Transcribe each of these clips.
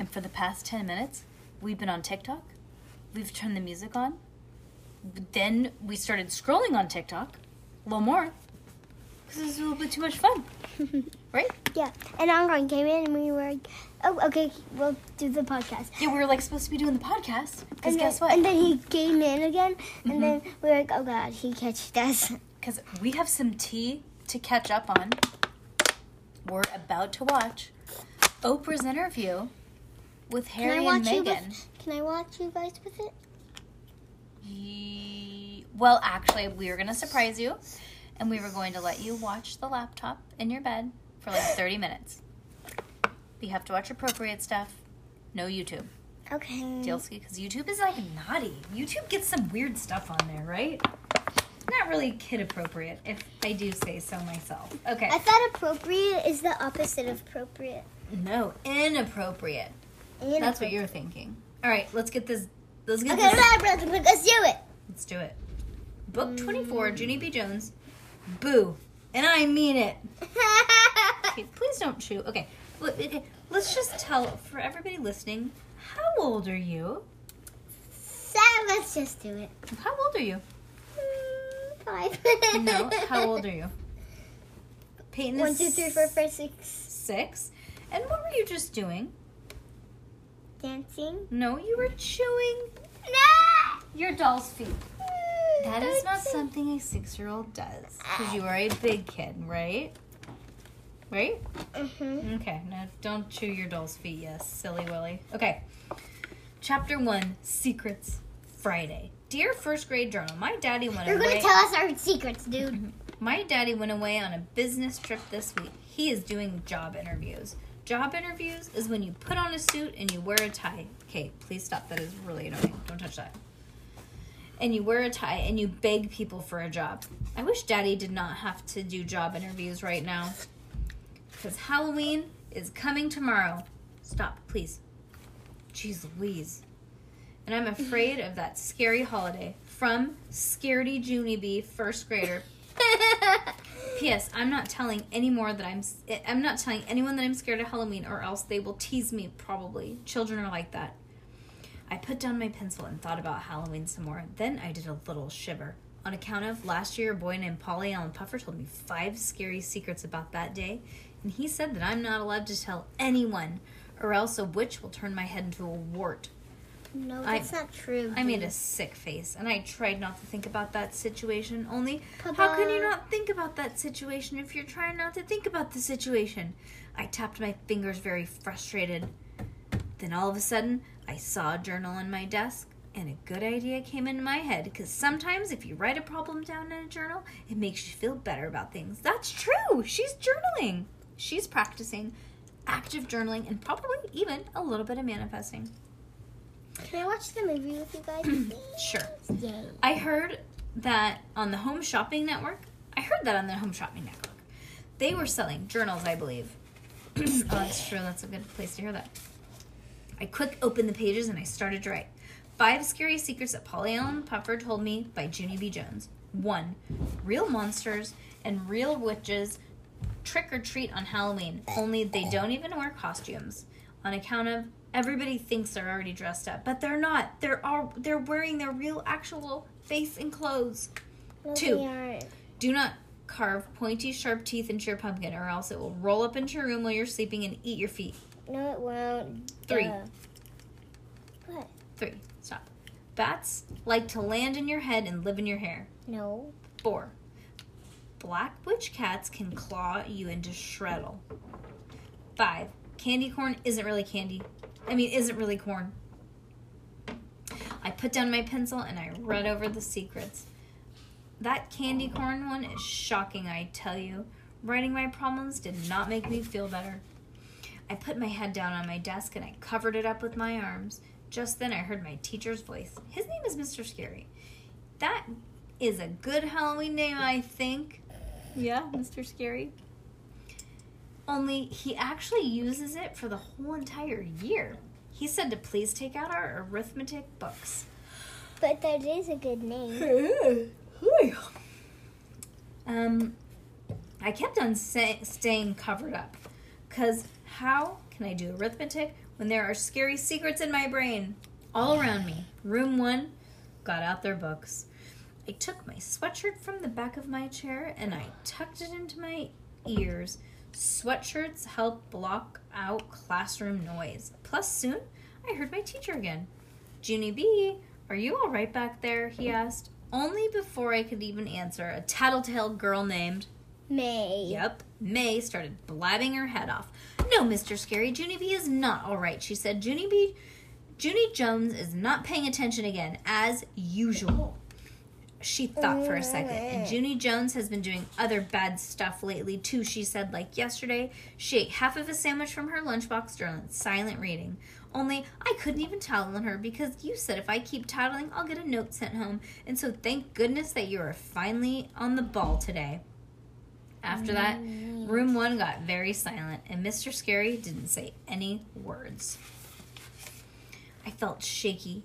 And for the past 10 minutes, we've been on TikTok. We've turned the music on. Then we started scrolling on TikTok a little more because it was a little bit too much fun. right? Yeah. And Ongoing came in and we were like, oh, okay, we'll do the podcast. Yeah, we were like supposed to be doing the podcast. Because guess what? And then he came in again, and mm-hmm. then we were like, oh god, he catched us. Because we have some tea to catch up on. We're about to watch Oprah's interview with Harry and Meghan. Can I watch you guys with it? Ye- Well, actually, we were going to surprise you, and we were going to let you watch the laptop in your bed for like 30 minutes. You have to watch appropriate stuff. No YouTube. Okay. Dealski, because YouTube is like naughty. YouTube gets some weird stuff on there, right? Not really kid appropriate, if I do say so myself. Okay. I thought appropriate is the opposite of appropriate. No, inappropriate. That's what you're thinking. All right, let's get this. Let's get Okay, this. let's do it. Let's do it. Book 24, Junie B. Jones. Boo. And I mean it. Okay, please don't chew. Okay, let's just tell for everybody listening. How old are you? so let's just do it. How old are you? Mm, Five. No, how old are you? Peyton One, two, three, four, five, six. six. And what were you just doing? Dancing. No, you were chewing No. your doll's feet. That is not something a six-year-old does, because you are a big kid, right? Right? Mhm. Okay, now don't chew your doll's feet, yes, silly Willy. Okay. Chapter one, Secrets, Friday. Dear first grade journal, my daddy went away. You're gonna tell us our secrets, dude. My daddy went away on a business trip this week. He is doing job interviews. Job interviews is when you put on a suit and you wear a tie. Okay, please stop. That is really annoying. Don't touch that. And you wear a tie and you beg people for a job. I wish daddy did not have to do job interviews right now. Because Halloween is coming tomorrow. Stop, please. Jeez Louise. And I'm afraid of that scary holiday. From Scaredy Junie B, first grader. P.S. I'm not telling any more that I'm. Eh, I'm not telling anyone that I'm scared of Halloween, or else they will tease me. Probably children are like that. I put down my pencil and thought about Halloween some more. Then I did a little shiver. On account of last year, a boy named Paulie Allen Puffer told me five scary secrets about that day, and he said that I'm not allowed to tell anyone, or else a witch will turn my head into a wart. No, I- that's not true. I made a sick face, and I tried not to think about that situation. Only, how can you not think about that situation if you're trying not to think about the situation? I tapped my fingers, very frustrated. Then all of a sudden, I saw a journal on my desk, and a good idea came into my head. Because sometimes, if you write a problem down in a journal, it makes you feel better about things. That's true. She's journaling. She's practicing active journaling and probably even a little bit of manifesting. Can I watch the movie with you guys? Sure. Yay. I heard that on the Home Shopping Network. I heard that on the Home Shopping Network. They were selling journals, I believe. oh, that's true. That's a good place to hear that. I quick opened the pages and I started to write. Five scary secrets that Paulie Allen Puffer told me by Junie B. Jones. One, real monsters and real witches trick or treat on Halloween, only they don't even wear costumes on account of everybody thinks they're already dressed up, but they're not. They're all they're wearing their real actual face and clothes. No, Two. Do not carve pointy sharp teeth into your pumpkin or else it will roll up into your room while you're sleeping and eat your feet. No, it won't. Three. Duh. What? Three. Stop. Bats like to land in your head and live in your hair. No. Four. Black witch cats can claw you into shreddle. Five. Candy corn isn't really candy. I mean, isn't really corn. I put down my pencil and I read over the secrets. That candy corn one is shocking, I tell you. Writing my problems did not make me feel better. I put my head down on my desk and I covered it up with my arms. Just then I heard my teacher's voice. His name is Mr. Scary. That is a good Halloween name, I think. Yeah, Mr. Scary. Only he actually uses it for the whole entire year. He said to please take out our arithmetic books. But that is a good name. Um, I kept on say, staying covered up. Because how can I do arithmetic when there are scary secrets in my brain? All around me. Room one got out their books. I took my sweatshirt from the back of my chair and I tucked it into my ears. Sweatshirts help block out classroom noise. Plus, soon I heard my teacher again. Junie B, are you all right back there? He asked. Only before I could even answer, a tattletale girl named May. Yep. May started blabbing her head off. No, Mr. Scary, Junie B is not all right, she said. Junie B Junie Jones is not paying attention again, as usual. She thought for a second, and oh. Junie Jones has been doing other bad stuff lately too. She said, like yesterday, she ate half of a sandwich from her lunchbox during silent reading. Only I couldn't even tattle on her because you said if I keep tattling, I'll get a note sent home. And so thank goodness that you are finally on the ball today. After that, room one got very silent, and Mr. Scary didn't say any words. I felt shaky.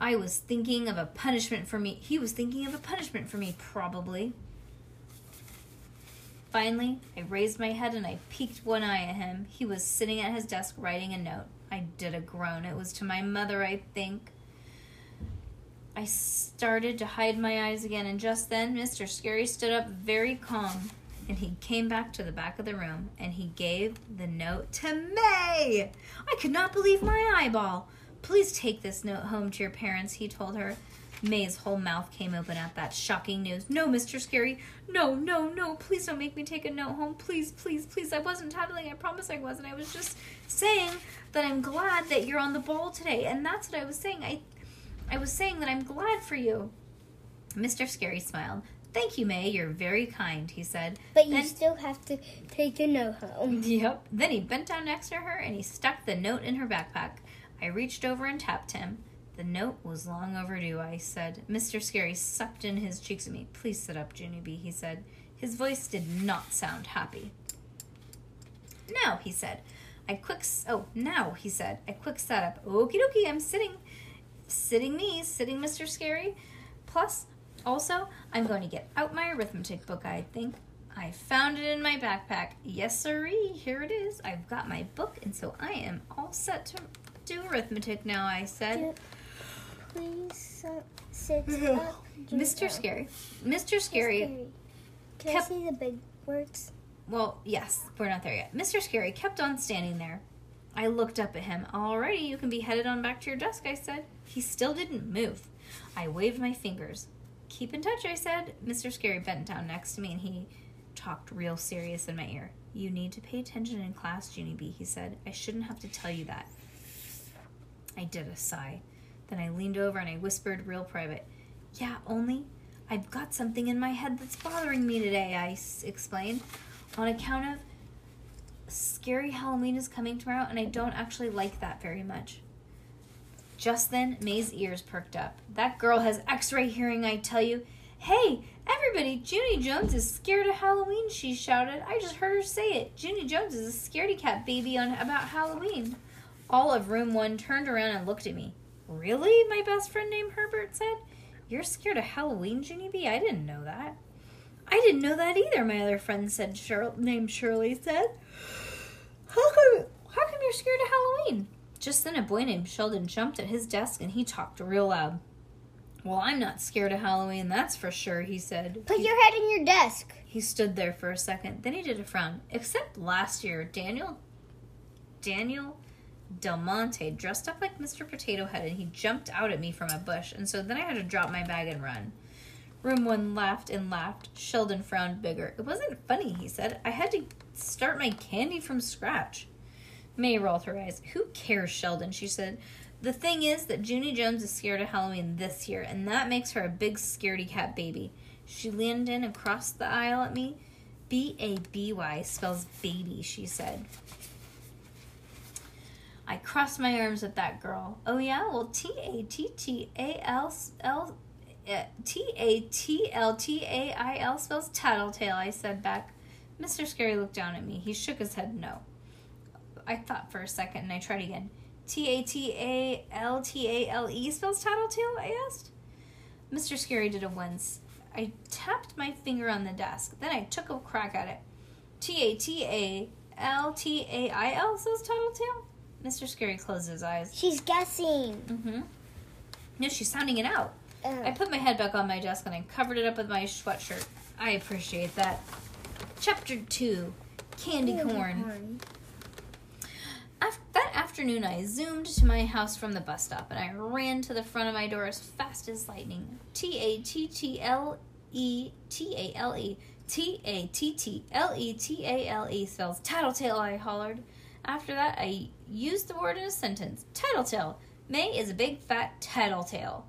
I was thinking of a punishment for me. He was thinking of a punishment for me, probably. Finally, I raised my head and I peeked one eye at him. He was sitting at his desk writing a note. I did a groan. It was to my mother, I think. I started to hide my eyes again, and just then Mr. Scary stood up very calm and he came back to the back of the room and he gave the note to May. I could not believe my eyeball. Please take this note home to your parents, he told her. May's whole mouth came open at that shocking news. No, Mr. Scary. No, no, no. Please don't make me take a note home. Please, please, please. I wasn't tattling. I promise I wasn't. I was just saying that I'm glad that you're on the ball today. And that's what I was saying. I I was saying that I'm glad for you. Mr. Scary smiled. Thank you, May. You're very kind, he said. But you Then- still have to take the note home. Yep. Then he bent down next to her and he stuck the note in her backpack. I reached over and tapped him. The note was long overdue, I said. Mr. Scary sucked in his cheeks at me. Please sit up, Junie B, he said. His voice did not sound happy. Now, he said. I quick oh now he said. I quick sat up. Okie dokie, I'm sitting sitting me, sitting Mr. Scary. Plus, also, I'm going to get out my arithmetic book, I think. I found it in my backpack. Yes, sirree, here it is. I've got my book, and so I am all set to do arithmetic now, I said. Please sit up. Mr. Scary. Mr. Scary. Can kept- I see the big words? Well, yes, we're not there yet. Mr. Scary kept on standing there. I looked up at him. Alrighty, you can be headed on back to your desk, I said. He still didn't move. I waved my fingers. Keep in touch, I said. Mr. Scary bent down next to me and he talked real serious in my ear. You need to pay attention in class, Junie B, he said. I shouldn't have to tell you that. I did a sigh. Then I leaned over and I whispered real private. Yeah, only I've got something in my head that's bothering me today, I explained. On account of Scary Halloween is coming tomorrow, and I don't actually like that very much. Just then, May's ears perked up. That girl has x ray hearing, I tell you. Hey, everybody, Junie Jones is scared of Halloween, she shouted. I just heard her say it. Junie Jones is a scaredy cat baby on about Halloween. All of room one turned around and looked at me. Really? My best friend named Herbert said. You're scared of Halloween, Junie B? I didn't know that. I didn't know that either, my other friend said Shir- named Shirley said. How come how come you're scared of Halloween? Just then a boy named Sheldon jumped at his desk and he talked real loud. Well, I'm not scared of Halloween, that's for sure, he said. Put He- your head in your desk. he stood there for a second. Then he did a frown. Except last year, Daniel Daniel Del Monte dressed up like Mr. Potato Head and he jumped out at me from a bush. And so then I had to drop my bag and run. Room one laughed and laughed. Sheldon frowned bigger. It wasn't funny, he said. I had to start my candy from scratch. May rolled her eyes. Who cares, Sheldon? She said. The thing is that Junie Jones is scared of Halloween this year, and that makes her a big scaredy cat baby. She leaned in across the aisle at me. B A B Y spells baby, she said. I crossed my arms at that girl. Oh, yeah? Well, T A T T A L L. uh, T A T L T A I L spells tattletale, I said back. Mr. Scary looked down at me. He shook his head no. I thought for a second and I tried again. T A T A L T A L E spells tattletale, I asked. Mr. Scary did a wince. I tapped my finger on the desk. Then I took a crack at it. T A T A L T A I L says tattletale. Mr. Scary closed his eyes. She's guessing. Mm-hmm. No, she's sounding it out. I Uh, put my head back on my desk and I covered it up with my sweatshirt. I appreciate that. Chapter 2 Candy Corn. Af- that afternoon, I zoomed to my house from the bus stop and I ran to the front of my door as fast as lightning. T A T T L E T A L E. T A T T L E T A L E spells tattletale, I hollered. After that, I used the word in a sentence tattletale. May is a big fat tattletale.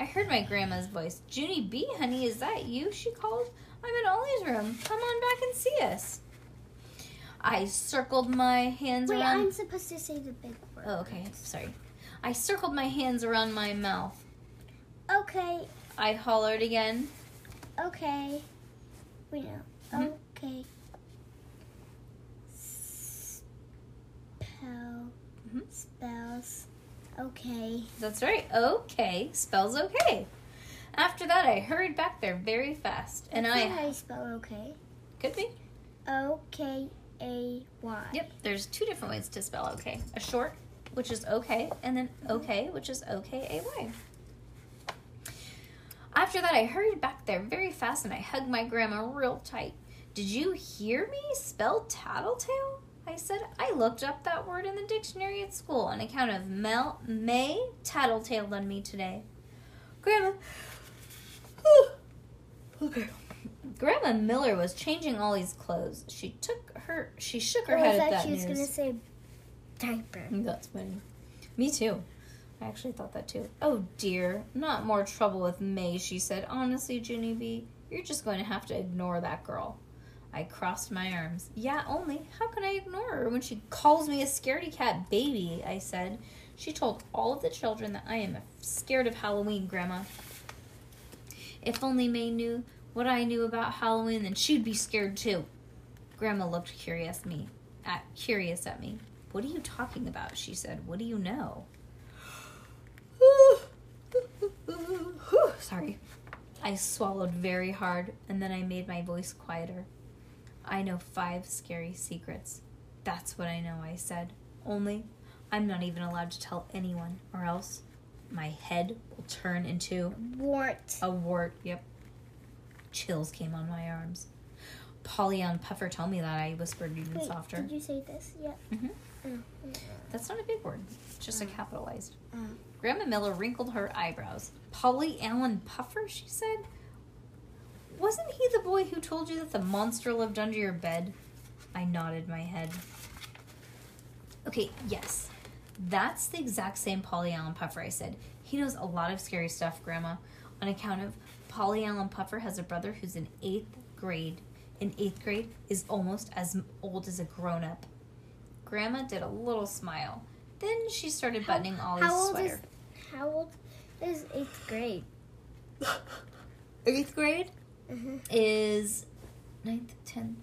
I heard my grandma's voice. Junie B, honey, is that you? She called. I'm in Ollie's room. Come on back and see us. I circled my hands around Wait, around. I'm supposed to say the big word. Oh, okay. Sorry. I circled my hands around my mouth. Okay, I hollered again. okay. Wait, no. Mhm. Okay. Spell. Mhm. Spells. Okay. That's right. Okay. Spells okay. After that, I hurried back there very fast. And That's I. how you spell okay. Could be. O K A Y. Yep. There's two different ways to spell okay a short, which is okay, and then okay, which is O K A Y. After that, I hurried back there very fast and I hugged my grandma real tight. Did you hear me spell tattletale? I said, I looked up that word in the dictionary at school on account of Mel May tattletaled on me today. Grandma. okay. Grandma Miller was changing Ollie's clothes. She took her she shook her Oh, I head at thought that she was gonna say diaper. Mm, that's funny. Me too. I actually thought that too. Oh dear, not more trouble with May, she said. Honestly, Junie B, you're just going to have to ignore that girl. I crossed my arms. Yeah, only. How can I ignore her when she calls me a scaredy cat baby? I said. She told all of the children that I am scared of Halloween, Grandma. If only May knew what I knew about Halloween, then she'd be scared too. Grandma looked curious me at curious at me. What are you talking about? She said. What do you know? Sorry. I swallowed very hard and then I made my voice quieter. I know five scary secrets. That's what I know, I said. Only I'm not even allowed to tell anyone, or else my head will turn into Wart. a wart. Yep. Chills came on my arms. Polly and Puffer told me that I whispered even Wait, softer. did you say this? Yeah. Mhm. Mm, mm, That's not a big word, it's just a capitalized. mm. Grandma Miller wrinkled her eyebrows. Paulie Allen Puffer, she said. Wasn't he the boy who told you that the monster lived under your bed? I nodded my head. Okay, yes. That's the exact same Paulie Allen Puffer, I said. He knows a lot of scary stuff, Grandma, on account of Paulie Allen Puffer has a brother who's in eighth grade. In eighth grade is almost as old as a grown up. Grandma did a little smile. Then she started buttoning Ollie's how old sweater. is how old is eighth grade? Eighth grade Mm-hmm. is ninth, tenth,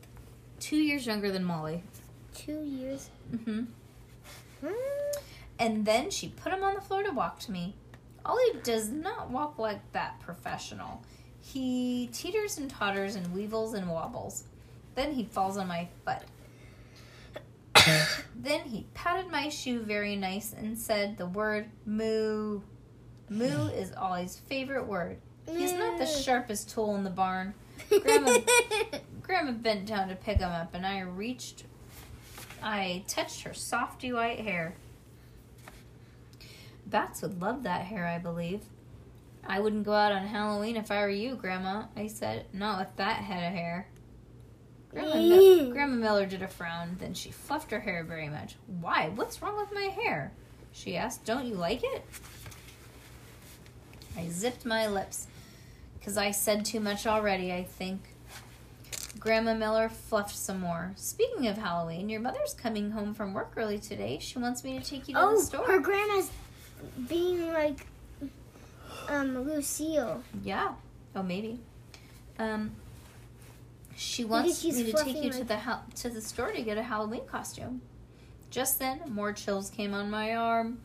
two years younger than Molly. Two years. hmm Hmm. And then she put him on the floor to walk to me. Ollie does not walk like that professional. He teeters and totters and weevils and wobbles. Then he falls on my foot. then he patted my shoe very nice and said the word moo. Moo is Ollie's favorite word. He's not the mm. sharpest tool in the barn. Grandma Grandma bent down to pick him up, and I reached. I touched her softy white hair. Bats would love that hair, I believe. I wouldn't go out on Halloween if I were you, Grandma, I said. Not with that head of hair. Grandma, Mi- mm. Grandma Miller did a frown, then she fluffed her hair very much. Why? What's wrong with my hair? She asked. Don't you like it? I zipped my lips. Because I said too much already, I think. Grandma Miller fluffed some more. Speaking of Halloween, your mother's coming home from work early today. She wants me to take you to the Oh, store. her grandma's being like um Lucille. Yeah. Oh, maybe. Um, she wants me to take you to the ha- to the store to get a Halloween costume. Just then, more chills came on my arm.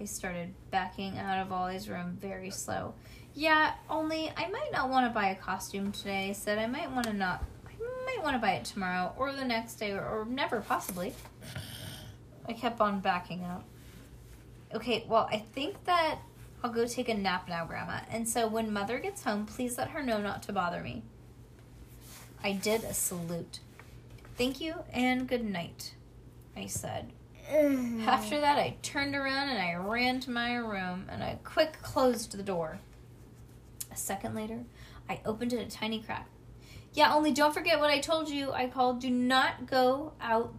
I started backing out of Ollie's room very slow. Yeah, only I might not want to buy a costume today. I said I might want to not. I might want to buy it tomorrow or the next day or, or never, possibly. I kept on backing up. Okay, well, I think that I'll go take a nap now, Grandma. And so when Mother gets home, please let her know not to bother me. I did a salute. Thank you and good night, I said. Mm-hmm. After that, I turned around and I ran to my room and I quick closed the door. A second later, I opened it a tiny crack. Yeah, only don't forget what I told you. I called, do not go out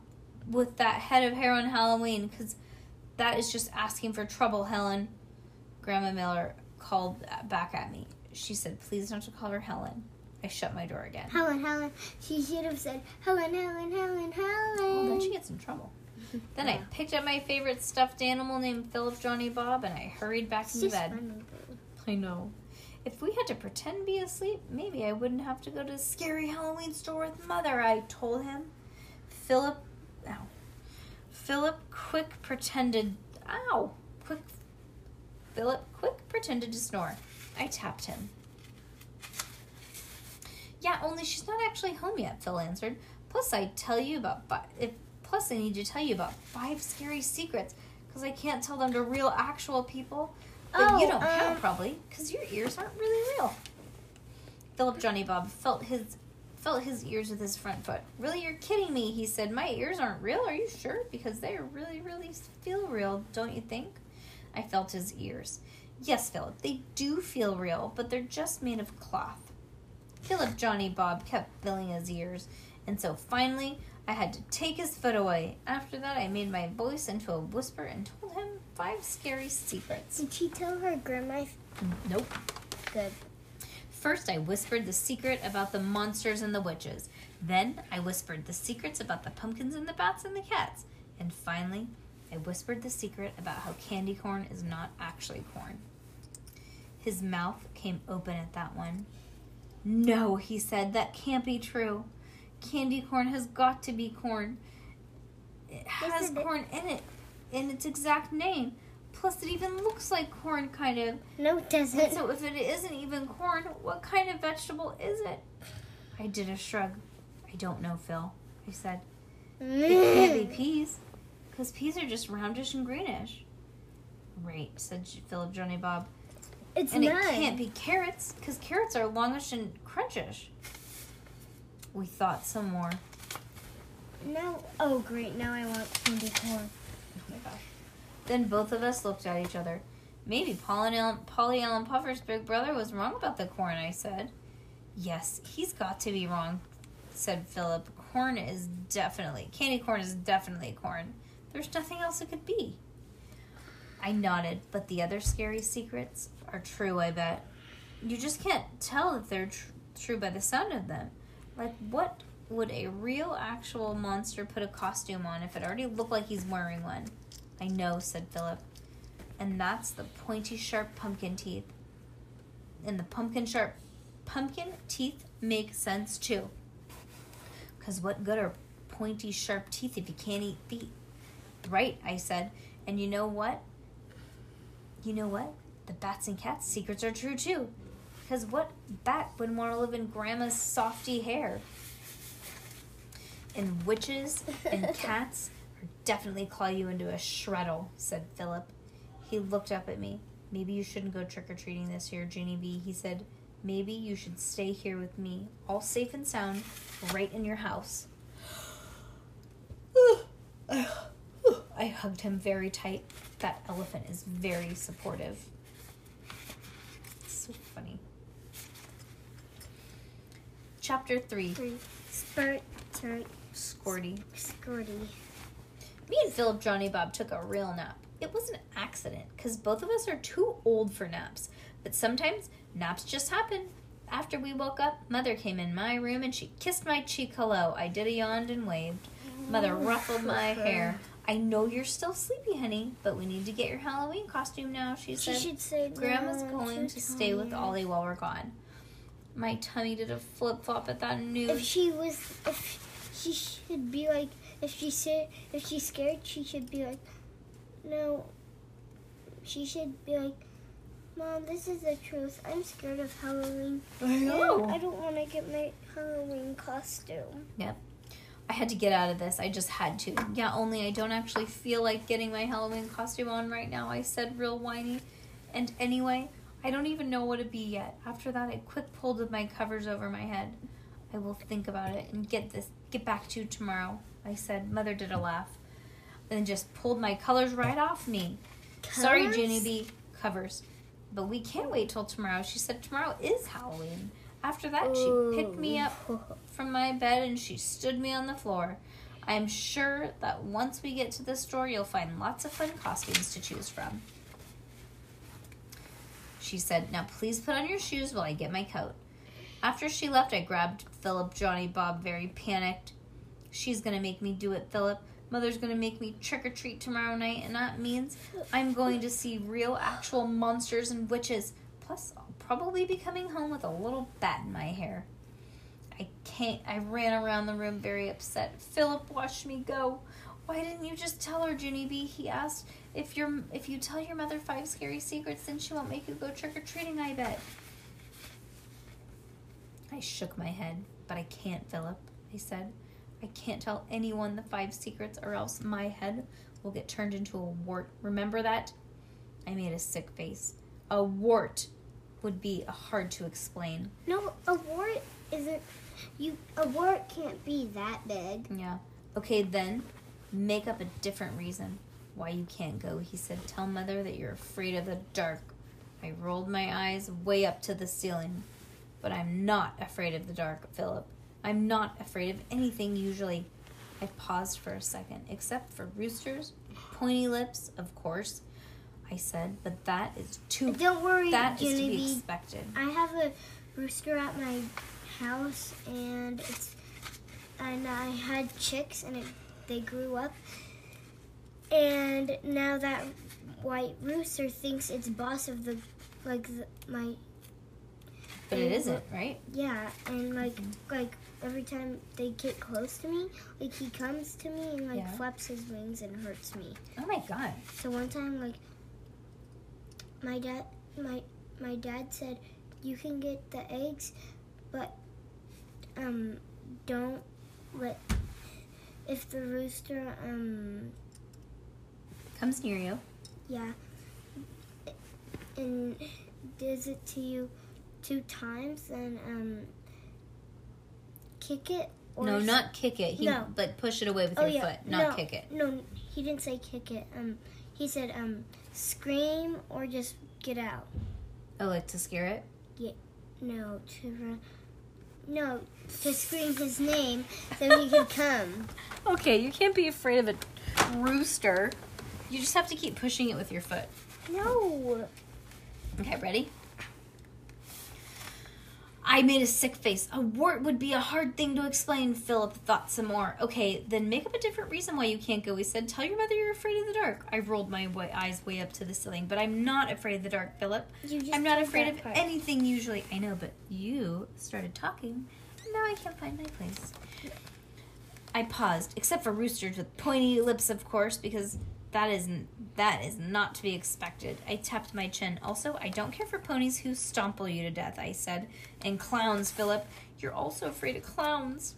with that head of hair on Halloween because that is just asking for trouble, Helen. Grandma Miller called back at me. She said, please don't to call her Helen. I shut my door again. Helen, Helen. She should have said Helen, Helen, Helen, Helen. Well, then she gets in trouble. Then I picked up my favorite stuffed animal named Philip Johnny Bob and I hurried back It's into bed. I know. If we had to pretend to be asleep, maybe I wouldn't have to go to the scary Halloween store with Mother, I told him. Philip, ow. Philip quick pretended, ow, quick, Philip quick pretended to snore. I tapped him. Yeah, only she's not actually home yet, Phil answered. Plus, I tell you about, if, plus I need to tell you about five scary secrets, because I can't tell them to real actual people. But Oh, you don't count um, probably, because your ears aren't really real. Philip Johnny Bob felt his felt his ears with his front foot. Really, you're kidding me, he said. My ears aren't real. Are you sure? Because they really, really feel real, don't you think? I felt his ears. Yes, Philip, they do feel real, but they're just made of cloth. Philip Johnny Bob kept filling his ears, and so finally I had to take his foot away. After that, I made my voice into a whisper and told him five scary secrets. Did she tell her grandma? Nope. Good. First, I whispered the secret about the monsters and the witches. Then, I whispered the secrets about the pumpkins and the bats and the cats. And finally, I whispered the secret about how candy corn is not actually corn. His mouth came open at that one. No, he said, that can't be true. Candy corn has got to be corn. It has corn in it, in its exact name. Plus, it even looks like corn, kind of. No, it doesn't. so if it isn't even corn, what kind of vegetable is it? I did a shrug. I don't know, Phil. I said, it can't be peas, because peas are just roundish and greenish. Right, said Philip Johnny Bob. It's and it can't be carrots, because carrots are longish and crunchish. We thought some more. No. Oh, great. Now I want candy corn. Oh my gosh. Then both of us looked at each other. Maybe Polly Allen, Paulie Allen Puffer's big brother was wrong about the corn, I said. Yes, he's got to be wrong, said Philip. Corn is definitely, candy corn is definitely corn. There's nothing else it could be. I nodded, but the other scary secrets are true, I bet. You just can't tell if they're tr- true by the sound of them. Like, what would a real, actual monster put a costume on if it already looked like he's wearing one? I know, said Philip. And that's the pointy, sharp pumpkin teeth. And the pumpkin sharp pumpkin teeth make sense too. Because what good are pointy, sharp teeth if you can't eat feet? Right, I said. And you know what? You know what? The bats and cats' secrets are true too. Because what bat would want to live in grandma's softy hair? And witches and cats are definitely claw you into a shreddle, said Philip. He looked up at me. Maybe you shouldn't go trick or treating this year, Jeannie B. He said, Maybe you should stay here with me, all safe and sound, right in your house. I hugged him very tight. That elephant is very supportive. It's so funny. Chapter 3 Three. Spurt, turn, Squirty. squirty. Me and Philip Johnny Bob took a real nap. It was an accident because both of us are too old for naps. But sometimes naps just happen. After we woke up, Mother came in my room and she kissed my cheek hello. I did a yawned and waved. Mother oh, ruffled my hair. I know you're still sleepy, honey, but we need to get your Halloween costume now, she said. She should say Grandma's "No, going to stay with tired." Ollie while we're gone. My tummy did a flip flop at that news. If she was, if she should be like, if she said, if she's scared, she should be like, no. She should be like, Mom, this is the truth. I'm scared of Halloween. I And I don't want to get my Halloween costume. Yep. I had to get out of this. I just had to. Yeah, only I don't actually feel like getting my Halloween costume on right now. I said real whiny. And anyway, I don't even know what to be yet. After that, I quick pulled my covers over my head. I will think about it and get this get back to you tomorrow. I said. Mother did a laugh. Then just pulled my colors right off me. Sorry, Colors? Jenny B. Covers. But we can't wait till tomorrow. She said tomorrow is Halloween. After that, she picked me up from my bed and she stood me on the floor. I am sure that once we get to the store, you'll find lots of fun costumes to choose from. She said, Now please put on your shoes while I get my coat. After she left, I grabbed Philip, Johnny, Bob, very panicked. She's gonna make me do it, Philip. Mother's gonna make me trick or treat tomorrow night, and that means I'm going to see real, actual monsters and witches. Plus, I'll probably be coming home with a little bat in my hair. I can't. I ran around the room very upset. Philip watched me go. Why didn't you just tell her, Junie B? He asked. If you're, if you tell your mother five scary secrets, then she won't make you go trick or treating. I bet. I shook my head, but I can't, Philip. I said. I can't tell anyone the five secrets, or else my head will get turned into a wart. Remember that? I made a sick face. A wart would be hard to explain. No, a wart isn't. You a wart can't be that big. Yeah. Okay, then make up a different reason why you can't go. He said, Tell mother that you're afraid of the dark. I rolled my eyes way up to the ceiling. But I'm not afraid of the dark, Philip. I'm not afraid of anything usually. I paused for a second, except for roosters, pointy lips, of course. I said, but that is too. Don't worry, That is to be expected. I have a rooster at my house, and it's and I had chicks, and it, they grew up, and now that white rooster thinks it's boss of the like the, my But it isn't, right? yeah, and like like every time they get close to me, like he comes to me and like Yeah. flaps his wings and hurts me. Oh my god. So one time, like my dad, my my dad said, you can get the eggs, but um, don't let if the rooster um Comes near you. yeah and does it to you two times, then um kick it. Or no, not kick it. He No. like push it away with Oh, your yeah. foot, not No. kick it. No, he didn't say kick it. Um, he said um scream or just get out. Oh, like to scare it? Yeah, No, to run. No, to scream his name so he could come. Okay, you can't be afraid of a rooster. You just have to keep pushing it with your foot. No. Okay, ready? I made a sick face. A wart would be a hard thing to explain, Philip thought some more. Okay, then make up a different reason why you can't go. He said, Tell your mother you're afraid of the dark. I rolled my wa- eyes way up to the ceiling, but I'm not afraid of the dark, Philip. I'm not afraid of part. anything usually. I know, but you started talking, and now I can't find my place. I paused, except for roosters with pointy lips, of course, because that isn't that is not to be expected. I tapped my chin. Also, I don't care for ponies who stomple you to death. I said, and clowns, Philip. You're also afraid of clowns.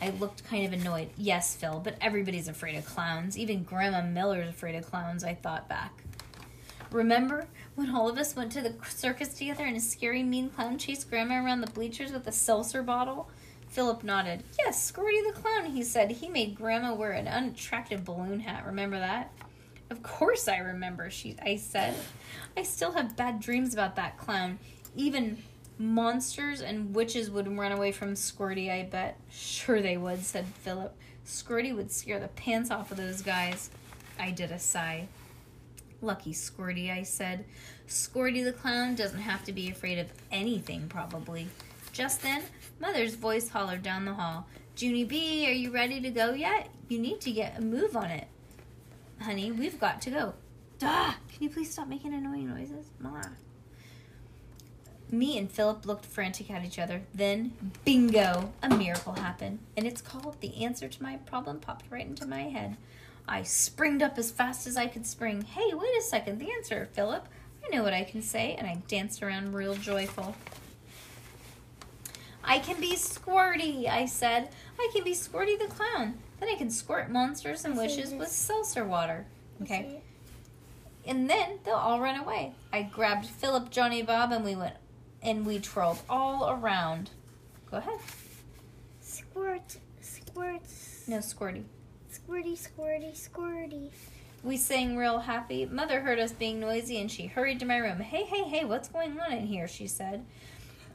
I looked kind of annoyed. Yes, Phil, but everybody's afraid of clowns. Even Grandma Miller's afraid of clowns. I thought back. Remember when all of us went to the circus together and a scary mean clown chased Grandma around the bleachers with a seltzer bottle? Philip nodded. Yes, Squirty the clown, he said. He made Grandma wear an unattractive balloon hat. Remember that? Of course I remember, she I said. I still have bad dreams about that clown. Even monsters and witches would run away from Squirty, I bet. Sure they would, said Philip. Squirty would scare the pants off of those guys. I did a sigh. Lucky Squirty, I said. Squirty the clown doesn't have to be afraid of anything, probably. Just then, Mother's voice hollered down the hall. Junie B, are you ready to go yet? You need to get a move on it. Honey, we've got to go. Duh! Can you please stop making annoying noises? Ma. Me and Philip looked frantic at each other. Then, bingo, a miracle happened. And it's called the answer to my problem popped right into my head. I springed up as fast as I could spring. Hey, wait a second, the answer, Philip. I know what I can say. And I danced around real joyful. I can be Squirty, I said. I can be Squirty the clown. Then I can squirt monsters and wishes with seltzer water. Okay. And then they'll all run away. I grabbed Philip, Johnny, Bob, and we went and we twirled all around. Go ahead. Squirt, squirt, No squirty. squirty, squirty, squirty. We sang real happy. Mother heard us being noisy and she hurried to my room. Hey, hey, hey, what's going on in here? She said.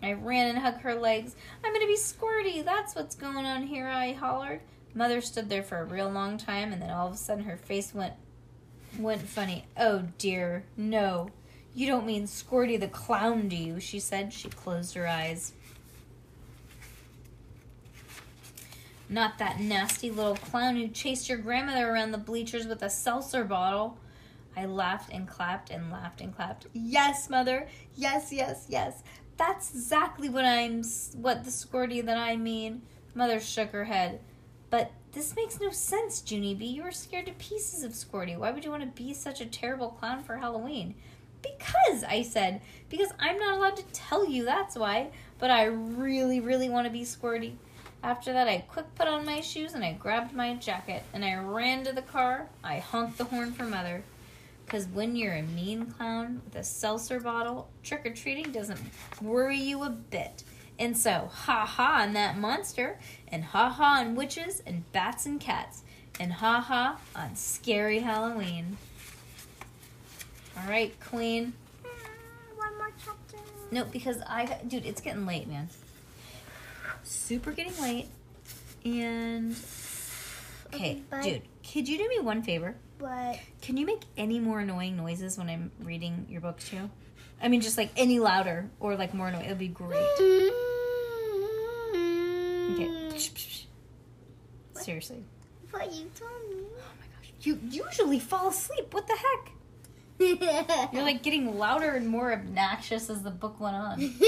I ran and hugged her legs. I'm going to be squirty. That's what's going on here, I hollered. Mother stood there for a real long time and then all of a sudden her face went went funny. Oh dear, no. You don't mean Squirty the clown, do you? She said. She closed her eyes. Not that nasty little clown who chased your grandmother around the bleachers with a seltzer bottle. I laughed and clapped and laughed and clapped. Yes, mother. Yes, yes, yes. That's exactly what I'm what the squirty that I mean. Mother shook her head. But this makes no sense, Junie B. You were scared to pieces of Squirty. Why would you want to be such a terrible clown for Halloween? Because, I said. Because I'm not allowed to tell you, that's why. But I really, really want to be Squirty. After that, I quick put on my shoes and I grabbed my jacket and I ran to the car. I honked the horn for mother. Because when you're a mean clown with a seltzer bottle, trick or treating doesn't worry you a bit. And so, ha ha on that monster, and ha ha on witches and bats and cats, and ha ha on scary Halloween. All right, Queen. Ah, One more chapter. No, because I, dude, it's getting late, man. Super getting late. And okay, Okay, dude, could you do me one favor? But Can you make any more annoying noises when I'm reading your book too? I mean, just like any louder or like more annoying. It'd be great. Okay. Seriously. But you told me. Oh my gosh. You usually fall asleep. What the heck? You're like getting louder and more obnoxious as the book went on.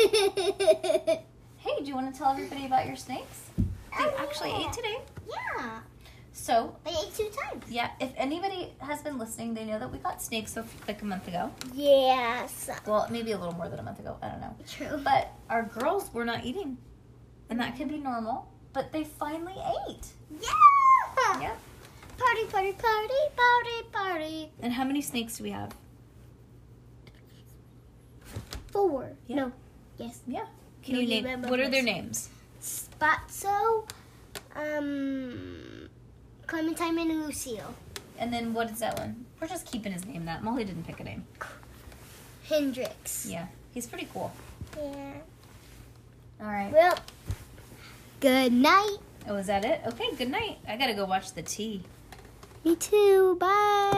Hey, do you want to tell everybody about your snakes? Oh, they Oh, actually yeah. ate today. yeah, So, they ate two times. yeah, if anybody has been listening, they know that we got snakes a- like a month ago. Yes. Well, maybe a little more than a month ago. I don't know. True. But our girls were not eating. And that could be normal. But they finally ate. Yeah. Yeah. Party, party, party, party, party. And how many snakes do we have? Four. Yeah. No. Yes. Yeah. Can No, you name what are their names? Spatzo, um, Clementine and Lucille. And then what is that one? We're just keeping his name that. Molly didn't pick a name. Hendrix. Yeah. He's pretty cool. Yeah. All right. Well, good night. Oh, is that it? Okay, good night. I gotta go watch the tea. Me too. Bye.